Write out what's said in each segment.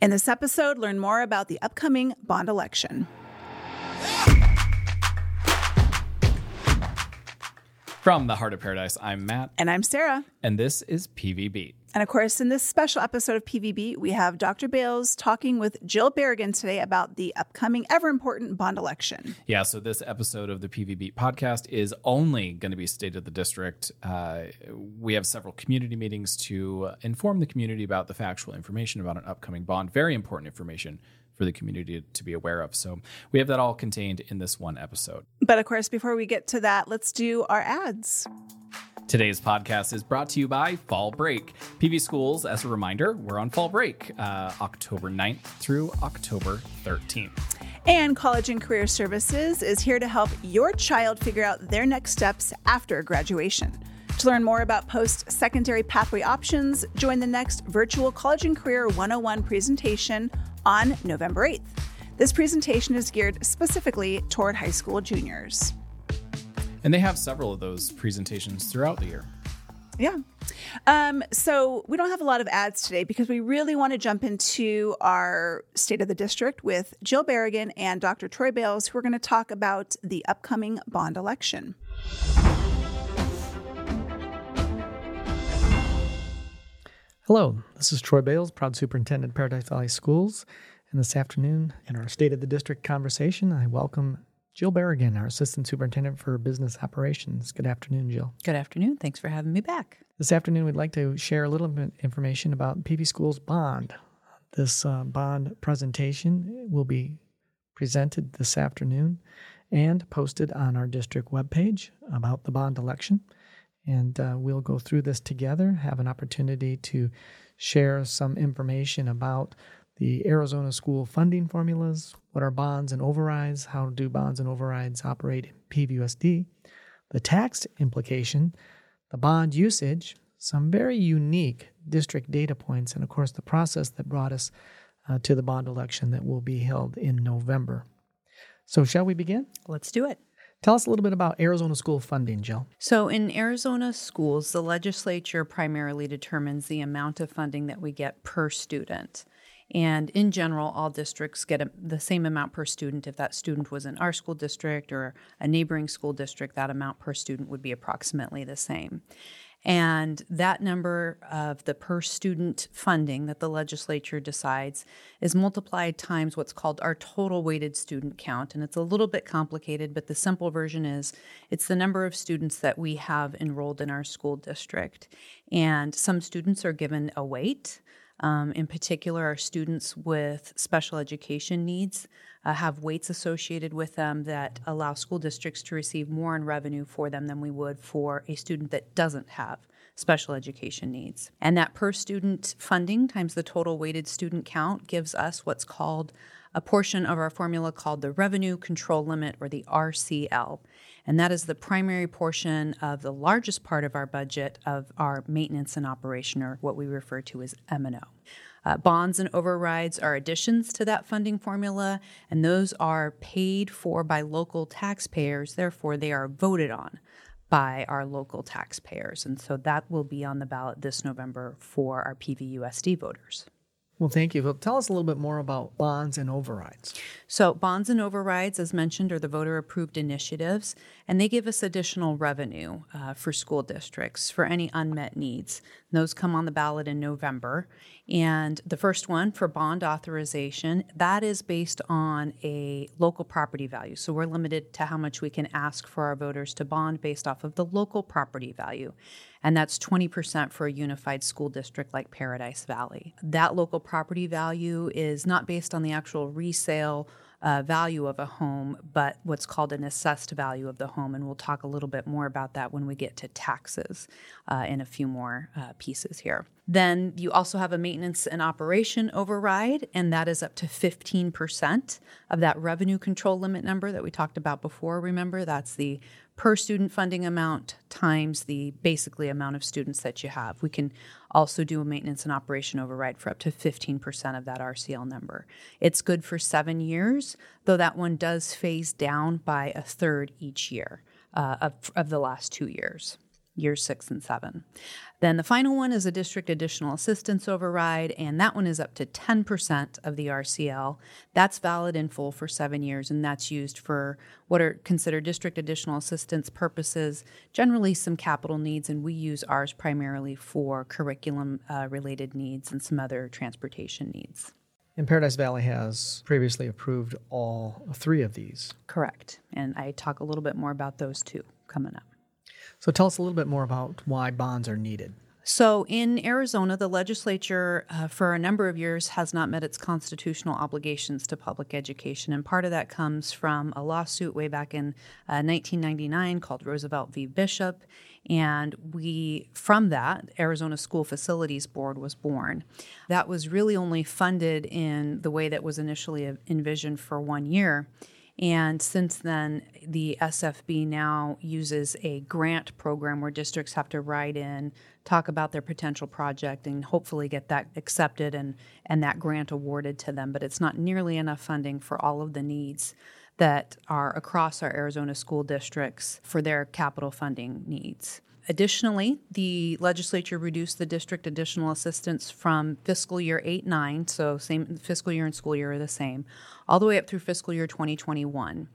In this episode, learn more about the upcoming bond election. From the Heart of Paradise, I'm Matt. And I'm Sarah. And this is PVB. And of course, in this special episode of PVB, we have Dr. Bales talking with Jill Berrigan today about the upcoming ever important bond election. Yeah, so this episode of the PVB podcast is only going to be State of the District. Uh, we have several community meetings to inform the community about the factual information about an upcoming bond. Very important information for the community to be aware of. So we have that all contained in this one episode. But of course, before we get to that, let's do our ads. Today's podcast is brought to you by Fall Break. PV Schools, as a reminder, we're on fall break uh, October 9th through October 13th. And College and Career Services is here to help your child figure out their next steps after graduation. To learn more about post secondary pathway options, join the next virtual College and Career 101 presentation on November 8th. This presentation is geared specifically toward high school juniors. And they have several of those presentations throughout the year. Yeah. Um, so we don't have a lot of ads today because we really want to jump into our state of the district with Jill Berrigan and Dr. Troy Bales, who are going to talk about the upcoming bond election. Hello, this is Troy Bales, proud superintendent of Paradise Valley Schools. And this afternoon, in our State of the District conversation, I welcome Jill Berrigan, our assistant superintendent for business operations. Good afternoon, Jill. Good afternoon. Thanks for having me back. This afternoon, we'd like to share a little bit information about PV Schools bond. This uh, bond presentation will be presented this afternoon and posted on our district webpage about the bond election. And uh, we'll go through this together, have an opportunity to share some information about the Arizona school funding formulas, what are bonds and overrides, how do bonds and overrides operate in PVUSD, the tax implication, the bond usage, some very unique district data points, and of course the process that brought us uh, to the bond election that will be held in November. So, shall we begin? Let's do it. Tell us a little bit about Arizona school funding, Jill. So, in Arizona schools, the legislature primarily determines the amount of funding that we get per student. And in general, all districts get a, the same amount per student. If that student was in our school district or a neighboring school district, that amount per student would be approximately the same. And that number of the per student funding that the legislature decides is multiplied times what's called our total weighted student count. And it's a little bit complicated, but the simple version is it's the number of students that we have enrolled in our school district. And some students are given a weight. Um, in particular, our students with special education needs uh, have weights associated with them that allow school districts to receive more in revenue for them than we would for a student that doesn't have special education needs. And that per student funding times the total weighted student count gives us what's called a portion of our formula called the revenue control limit or the RCL. And that is the primary portion of the largest part of our budget of our maintenance and operation, or what we refer to as M&O. Uh, bonds and overrides are additions to that funding formula, and those are paid for by local taxpayers. Therefore, they are voted on by our local taxpayers. And so that will be on the ballot this November for our PVUSD voters. Well, thank you. Well, tell us a little bit more about bonds and overrides. So, bonds and overrides, as mentioned, are the voter approved initiatives, and they give us additional revenue uh, for school districts for any unmet needs. Those come on the ballot in November. And the first one for bond authorization, that is based on a local property value. So, we're limited to how much we can ask for our voters to bond based off of the local property value and that's 20% for a unified school district like Paradise Valley. That local property value is not based on the actual resale uh, value of a home, but what's called an assessed value of the home. And we'll talk a little bit more about that when we get to taxes uh, in a few more uh, pieces here. Then you also have a maintenance and operation override, and that is up to 15% of that revenue control limit number that we talked about before. Remember, that's the per student funding amount times the basically amount of students that you have. We can also do a maintenance and operation override for up to 15% of that RCL number. It's good for seven years, though that one does phase down by a third each year uh, of, of the last two years. Years six and seven. Then the final one is a district additional assistance override, and that one is up to 10% of the RCL. That's valid in full for seven years, and that's used for what are considered district additional assistance purposes, generally some capital needs, and we use ours primarily for curriculum uh, related needs and some other transportation needs. And Paradise Valley has previously approved all three of these. Correct. And I talk a little bit more about those two coming up. So tell us a little bit more about why bonds are needed. So, in Arizona, the legislature uh, for a number of years has not met its constitutional obligations to public education. And part of that comes from a lawsuit way back in uh, 1999 called Roosevelt v. Bishop. And we, from that, Arizona School Facilities Board was born. That was really only funded in the way that was initially envisioned for one year. And since then, the SFB now uses a grant program where districts have to write in, talk about their potential project, and hopefully get that accepted and, and that grant awarded to them. But it's not nearly enough funding for all of the needs that are across our Arizona school districts for their capital funding needs. Additionally, the legislature reduced the district additional assistance from fiscal year 8 9, so same fiscal year and school year are the same, all the way up through fiscal year 2021.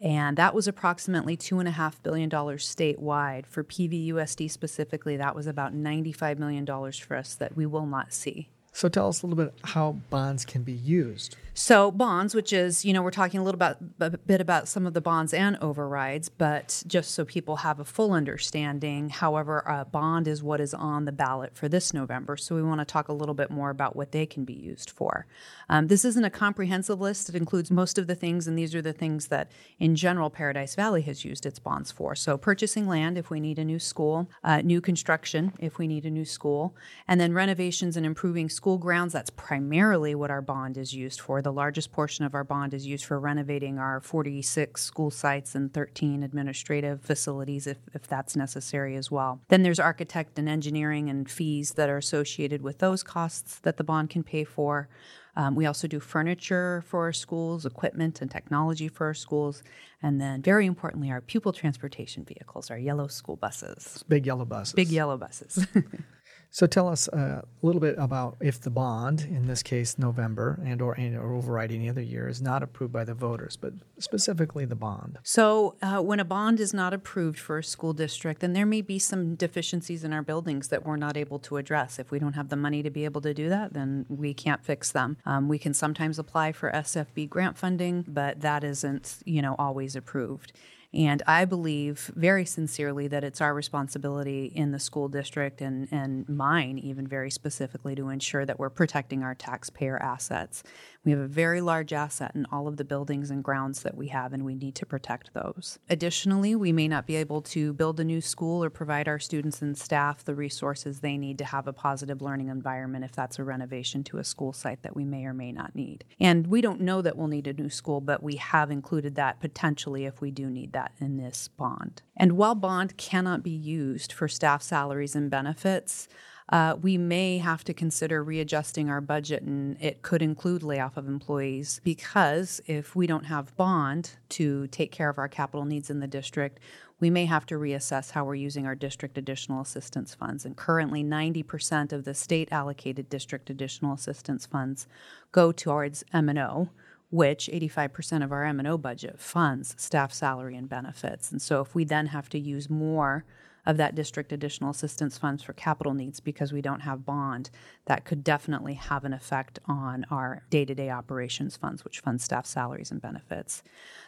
And that was approximately $2.5 billion statewide. For PVUSD specifically, that was about $95 million for us that we will not see. So tell us a little bit how bonds can be used. So bonds, which is, you know, we're talking a little about a bit about some of the bonds and overrides, but just so people have a full understanding, however, a bond is what is on the ballot for this November. So we want to talk a little bit more about what they can be used for. Um, this isn't a comprehensive list; it includes most of the things, and these are the things that, in general, Paradise Valley has used its bonds for. So purchasing land if we need a new school, uh, new construction if we need a new school, and then renovations and improving school grounds. That's primarily what our bond is used for. The largest portion of our bond is used for renovating our 46 school sites and 13 administrative facilities if, if that's necessary as well. Then there's architect and engineering and fees that are associated with those costs that the bond can pay for. Um, we also do furniture for our schools, equipment and technology for our schools, and then very importantly, our pupil transportation vehicles, our yellow school buses. Big yellow buses. Big yellow buses. So tell us uh, a little bit about if the bond, in this case November, and or, and or override any other year, is not approved by the voters, but specifically the bond. So uh, when a bond is not approved for a school district, then there may be some deficiencies in our buildings that we're not able to address. If we don't have the money to be able to do that, then we can't fix them. Um, we can sometimes apply for SFB grant funding, but that isn't, you know, always approved. And I believe very sincerely that it's our responsibility in the school district and, and mine, even very specifically, to ensure that we're protecting our taxpayer assets. We have a very large asset in all of the buildings and grounds that we have, and we need to protect those. Additionally, we may not be able to build a new school or provide our students and staff the resources they need to have a positive learning environment if that's a renovation to a school site that we may or may not need. And we don't know that we'll need a new school, but we have included that potentially if we do need that in this bond. And while bond cannot be used for staff salaries and benefits, uh, we may have to consider readjusting our budget, and it could include layoff of employees because if we don't have bond to take care of our capital needs in the district, we may have to reassess how we're using our district additional assistance funds. And currently, 90% of the state allocated district additional assistance funds go towards M&O which 85% of our M&O budget funds staff salary and benefits. And so if we then have to use more of that district additional assistance funds for capital needs because we don't have bond, that could definitely have an effect on our day to day operations funds, which fund staff salaries and benefits.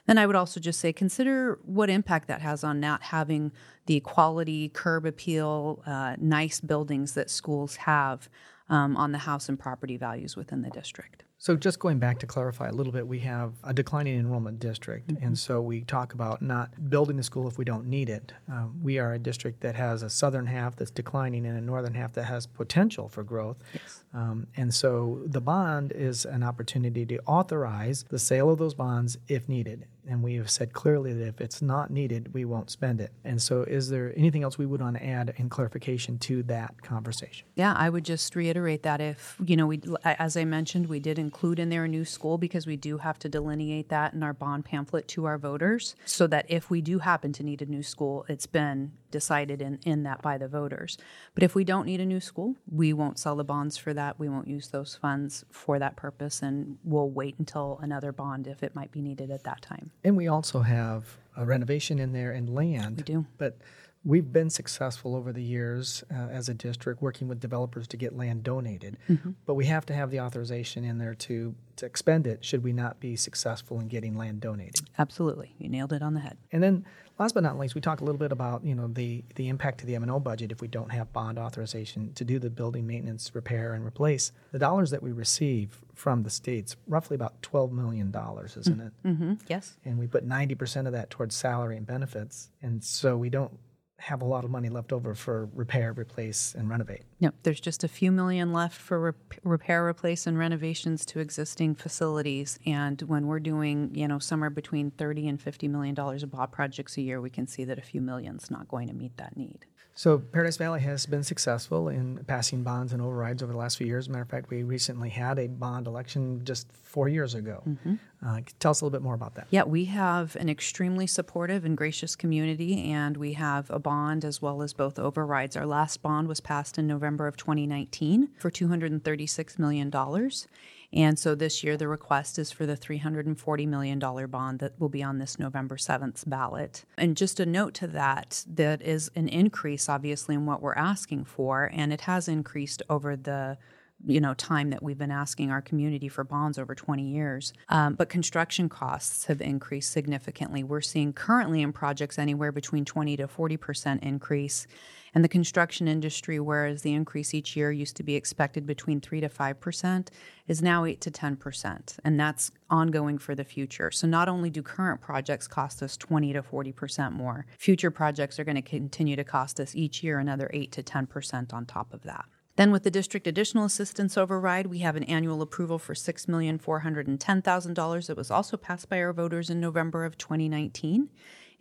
Then I would also just say consider what impact that has on not having the quality, curb appeal, uh, nice buildings that schools have um, on the house and property values within the district. So, just going back to clarify a little bit, we have a declining enrollment district. Mm-hmm. And so we talk about not building the school if we don't need it. Uh, we are a district that has a southern half that's declining and a northern half that has potential for growth. Yes. Um, and so the bond is an opportunity to authorize the sale of those bonds if needed. And we have said clearly that if it's not needed, we won't spend it. And so, is there anything else we would want to add in clarification to that conversation? Yeah, I would just reiterate that if, you know, we, as I mentioned, we did include in there a new school because we do have to delineate that in our bond pamphlet to our voters so that if we do happen to need a new school, it's been decided in, in that by the voters. But if we don't need a new school, we won't sell the bonds for that. We won't use those funds for that purpose, and we'll wait until another bond if it might be needed at that time. And we also have a renovation in there and land. We do. But we've been successful over the years uh, as a district working with developers to get land donated. Mm-hmm. But we have to have the authorization in there to, to expend it should we not be successful in getting land donated. Absolutely. You nailed it on the head. And then last but not least, we talked a little bit about, you know, the, the impact to the M&O budget if we don't have bond authorization to do the building maintenance, repair, and replace. The dollars that we receive from the states, roughly about $12 million, isn't it? Mm-hmm. Yes. And we put 90% of that towards salary and benefits. And so we don't have a lot of money left over for repair, replace, and renovate. No, there's just a few million left for rep- repair, replace, and renovations to existing facilities. And when we're doing, you know, somewhere between 30 and 50 million dollars of bond projects a year, we can see that a few million's not going to meet that need. So Paradise Valley has been successful in passing bonds and overrides over the last few years. matter of fact, we recently had a bond election just four years ago. Mm-hmm. Uh, tell us a little bit more about that. Yeah, we have an extremely supportive and gracious community, and we have a bond as well as both overrides. Our last bond was passed in November of 2019 for $236 million. And so this year, the request is for the $340 million bond that will be on this November 7th ballot. And just a note to that, that is an increase, obviously, in what we're asking for, and it has increased over the you know time that we've been asking our community for bonds over 20 years um, but construction costs have increased significantly we're seeing currently in projects anywhere between 20 to 40 percent increase and the construction industry, whereas the increase each year used to be expected between 3 to 5%, is now 8 to 10%. And that's ongoing for the future. So not only do current projects cost us 20 to 40% more, future projects are going to continue to cost us each year another 8 to 10% on top of that. Then, with the district additional assistance override, we have an annual approval for $6,410,000 that was also passed by our voters in November of 2019.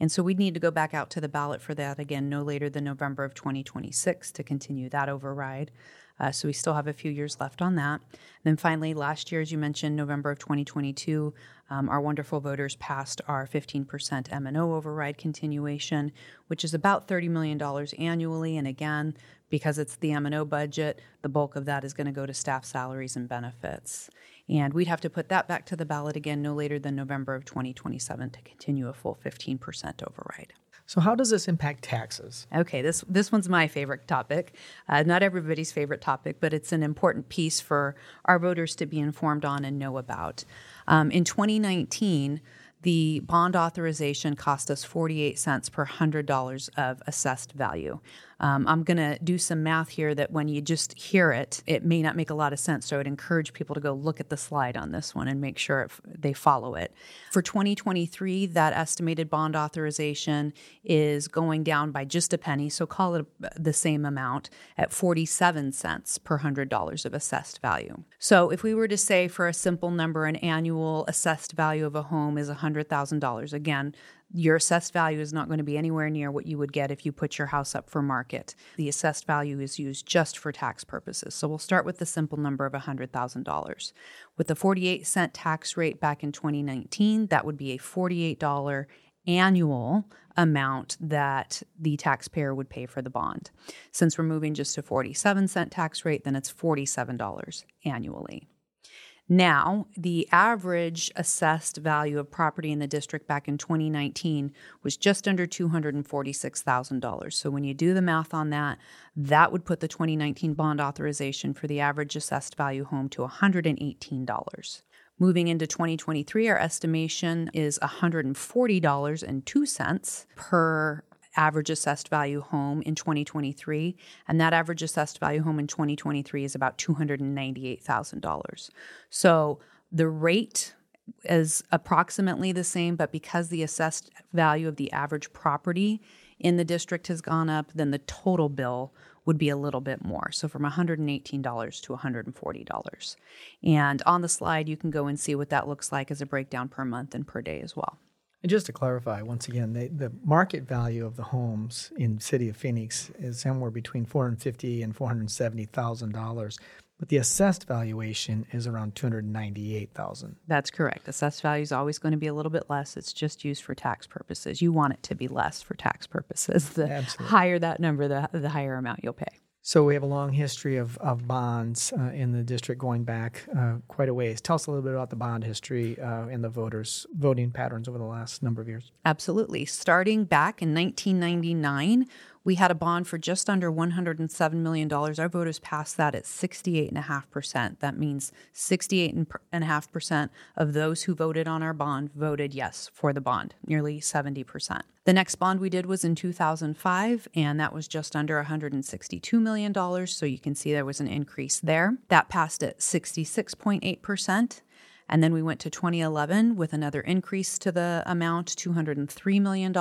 And so we'd need to go back out to the ballot for that again no later than November of 2026 to continue that override. Uh, so we still have a few years left on that. And then finally, last year, as you mentioned, November of 2022, um, our wonderful voters passed our 15% M&O override continuation, which is about $30 million annually. And again, because it's the M&O budget, the bulk of that is going to go to staff salaries and benefits. And we'd have to put that back to the ballot again no later than November of 2027 to continue a full 15% override. So, how does this impact taxes? Okay, this this one's my favorite topic. Uh, not everybody's favorite topic, but it's an important piece for our voters to be informed on and know about. Um, in 2019, the bond authorization cost us 48 cents per $100 of assessed value. Um, I'm going to do some math here that when you just hear it, it may not make a lot of sense. So I would encourage people to go look at the slide on this one and make sure they follow it. For 2023, that estimated bond authorization is going down by just a penny. So call it the same amount at 47 cents per $100 of assessed value. So if we were to say for a simple number, an annual assessed value of a home is $100,000, again, your assessed value is not going to be anywhere near what you would get if you put your house up for market. The assessed value is used just for tax purposes. So we'll start with the simple number of $100,000. With the 48 cent tax rate back in 2019, that would be a $48 annual amount that the taxpayer would pay for the bond. Since we're moving just to 47 cent tax rate, then it's $47 annually. Now, the average assessed value of property in the district back in 2019 was just under $246,000. So when you do the math on that, that would put the 2019 bond authorization for the average assessed value home to $118. Moving into 2023, our estimation is $140.02 per average assessed value home in 2023, and that average assessed value home in 2023 is about $298,000. So the rate is approximately the same, but because the assessed value of the average property in the district has gone up, then the total bill would be a little bit more. So from $118 to $140. And on the slide, you can go and see what that looks like as a breakdown per month and per day as well. And just to clarify, once again, they, the market value of the homes in city of Phoenix is somewhere between four hundred fifty and four hundred seventy thousand dollars, but the assessed valuation is around two hundred ninety-eight thousand. That's correct. Assessed value is always going to be a little bit less. It's just used for tax purposes. You want it to be less for tax purposes. The Absolutely. higher that number, the, the higher amount you'll pay. So we have a long history of, of bonds uh, in the district going back uh, quite a ways. Tell us a little bit about the bond history uh, and the voters' voting patterns over the last number of years. Absolutely. Starting back in 1999, we had a bond for just under $107 million. Our voters passed that at 68.5%. That means 68.5% of those who voted on our bond voted yes for the bond, nearly 70%. The next bond we did was in 2005, and that was just under $162 million. So you can see there was an increase there. That passed at 66.8%. And then we went to 2011 with another increase to the amount, $203 million.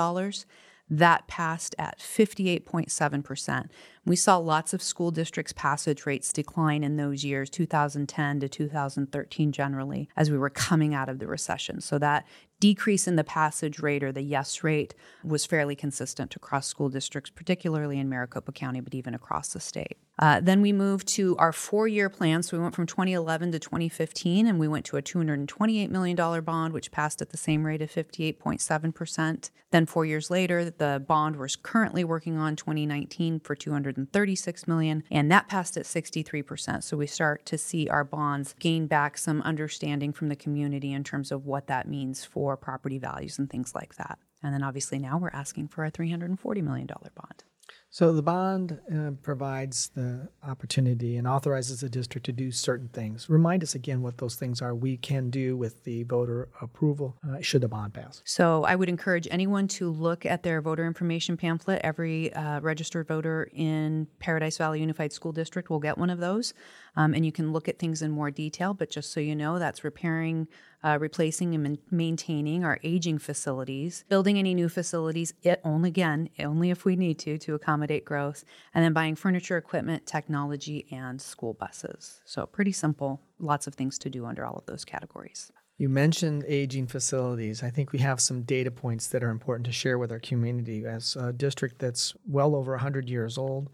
That passed at 58.7%. We saw lots of school districts' passage rates decline in those years, 2010 to 2013 generally, as we were coming out of the recession. So that decrease in the passage rate or the yes rate was fairly consistent across school districts, particularly in Maricopa County, but even across the state. Uh, then we moved to our four year plan. So we went from 2011 to 2015, and we went to a $228 million bond, which passed at the same rate of 58.7%. Then four years later, the bond we're currently working on 2019 for 236 million, and that passed at 63%. So we start to see our bonds gain back some understanding from the community in terms of what that means for property values and things like that. And then obviously now we're asking for a $340 million bond. So the bond uh, provides the opportunity and authorizes the district to do certain things. Remind us again what those things are we can do with the voter approval uh, should the bond pass. So I would encourage anyone to look at their voter information pamphlet. Every uh, registered voter in Paradise Valley Unified School District will get one of those. Um, and you can look at things in more detail. But just so you know, that's repairing, uh, replacing, and maintaining our aging facilities, building any new facilities. It only again, only if we need to to accommodate growth, and then buying furniture, equipment, technology, and school buses. So pretty simple. Lots of things to do under all of those categories. You mentioned aging facilities. I think we have some data points that are important to share with our community. As a district that's well over 100 years old,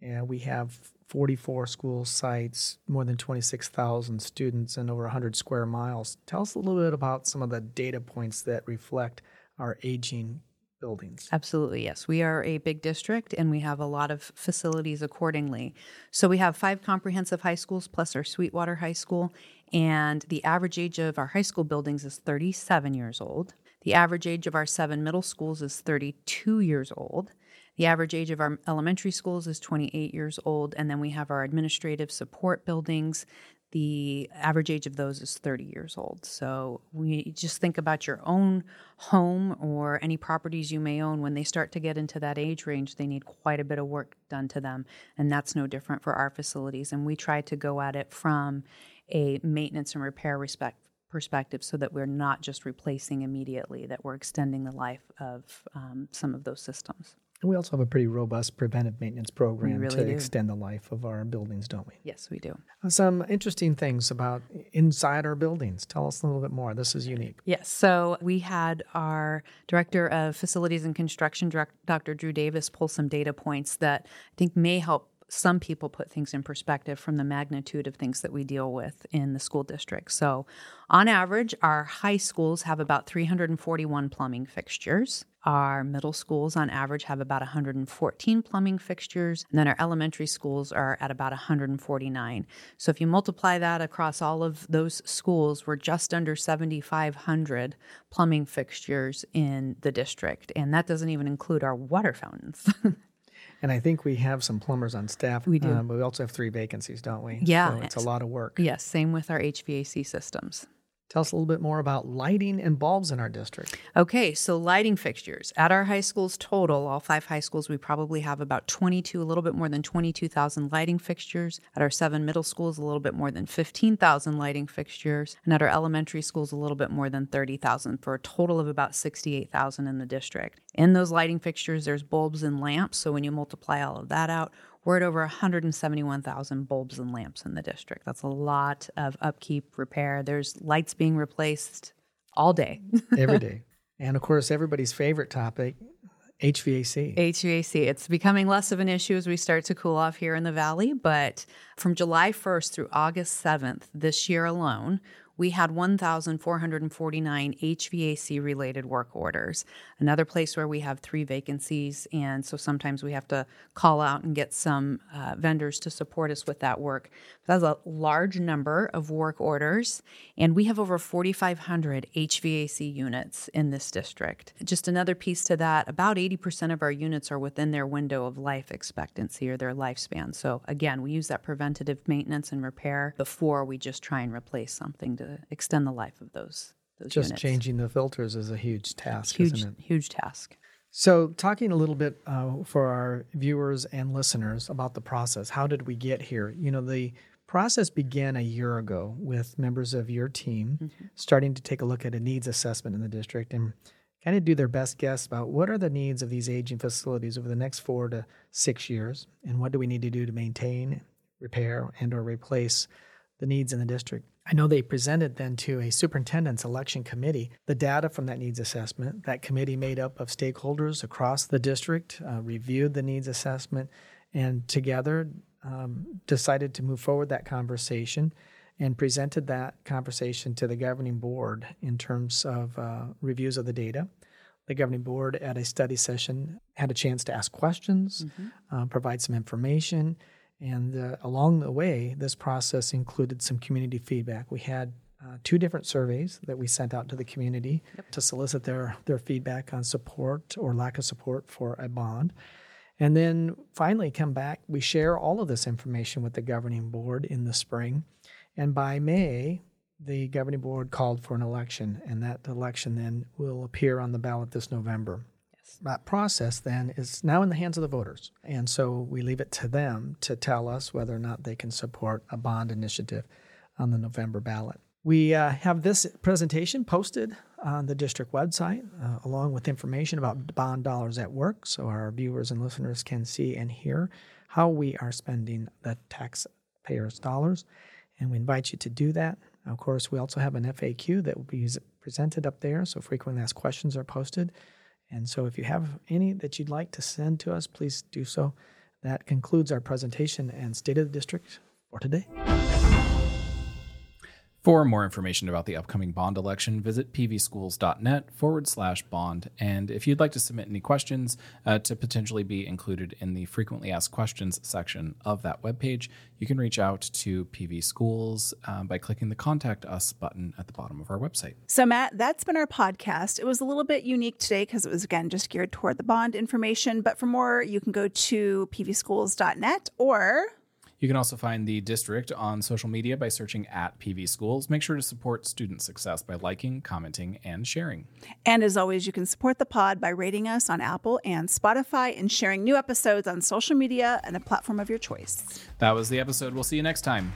and we have 44 school sites, more than 26,000 students, and over 100 square miles. Tell us a little bit about some of the data points that reflect our aging buildings. Absolutely, yes. We are a big district and we have a lot of facilities accordingly. So we have five comprehensive high schools plus our Sweetwater High School, and the average age of our high school buildings is 37 years old. The average age of our seven middle schools is 32 years old. The average age of our elementary schools is 28 years old, and then we have our administrative support buildings. The average age of those is 30 years old. So we just think about your own home or any properties you may own. When they start to get into that age range, they need quite a bit of work done to them. And that's no different for our facilities. And we try to go at it from a maintenance and repair respect perspective so that we're not just replacing immediately, that we're extending the life of um, some of those systems. And we also have a pretty robust preventive maintenance program really to do. extend the life of our buildings, don't we? Yes, we do. Uh, Some interesting things about inside our buildings. Tell us a little bit more. This is unique. Yes. So we had our director of facilities and construction, Dr. Drew Davis, pull some data points that I think may help some people put things in perspective from the magnitude of things that we deal with in the school district. So, on average, our high schools have about 341 plumbing fixtures. Our middle schools, on average, have about 114 plumbing fixtures. And then our elementary schools are at about 149. So, if you multiply that across all of those schools, we're just under 7,500 plumbing fixtures in the district. And that doesn't even include our water fountains. And I think we have some plumbers on staff. We do. Um, but we also have three vacancies, don't we? Yeah. So it's a lot of work. yes, same with our HVAC systems. Tell us a little bit more about lighting and bulbs in our district. Okay, so lighting fixtures. At our high schools total, all five high schools, we probably have about 22, a little bit more than 22,000 lighting fixtures. At our seven middle schools, a little bit more than 15,000 lighting fixtures. And at our elementary schools, a little bit more than 30,000 for a total of about 68,000 in the district. In those lighting fixtures, there's bulbs and lamps. So when you multiply all of that out, we're at over 171,000 bulbs and lamps in the district. That's a lot of upkeep, repair. There's lights being replaced all day. Every day. And of course, everybody's favorite topic, HVAC. HVAC. It's becoming less of an issue as we start to cool off here in the valley, but from July 1st through August 7th this year alone, we had 1,449 HVAC related work orders. Another place where we have three vacancies, and so sometimes we have to call out and get some uh, vendors to support us with that work. That's a large number of work orders, and we have over 4,500 HVAC units in this district. Just another piece to that about 80% of our units are within their window of life expectancy or their lifespan. So, again, we use that preventative maintenance and repair before we just try and replace something to extend the life of those. those Just units. changing the filters is a huge task, huge, isn't it? huge task. So, talking a little bit uh, for our viewers and listeners about the process, how did we get here? You know, the process began a year ago with members of your team Mm-hmm. starting to take a look at a needs assessment in the district and kind of do their best guess about what are the needs of these aging facilities over the next four to six years, and what do we need to do to maintain, repair, and or replace the needs in the district. I know they presented then to a superintendent's election committee the data from that needs assessment. That committee, made up of stakeholders across the district, uh, reviewed the needs assessment and together um, decided to move forward that conversation and presented that conversation to the governing board in terms of uh, reviews of the data. The governing board at a study session had a chance to ask questions, uh, provide some information, and uh, along the way, this process included some community feedback. We had uh, two different surveys that we sent out to the community to solicit their, their feedback on support or lack of support for a bond. And then finally, come back, we share all of this information with the governing board in the spring. And by May, the governing board called for an election, and that election then will appear on the ballot this November. That process then is now in the hands of the voters. And so we leave it to them to tell us whether or not they can support a bond initiative on the November ballot. We uh, have this presentation posted on the district website, uh, along with information about bond dollars at work, so our viewers and listeners can see and hear how we are spending the taxpayers' dollars. And we invite you to do that. Of course, we also have an FAQ that will be presented up there, so frequently asked questions are posted. And so if you have any that you'd like to send to us, please do so. That concludes our presentation and State of the District for today. For more information about the upcoming bond election, visit pvschools.net forward slash bond. And if you'd like to submit any questions uh, to potentially be included in the frequently asked questions section of that webpage, you can reach out to PV Schools um, by clicking the Contact Us button at the bottom of our website. So, Matt, that's been our podcast. It was a little bit unique today because it was, again, just geared toward the bond information. But for more, you can go to pvschools.net or You can also find the district on social media by searching at PV Schools. Make sure to support student success by liking, commenting, and sharing. And as always, you can support the pod by rating us on Apple and Spotify and sharing new episodes on social media and a platform of your choice. That was the episode. We'll see you next time.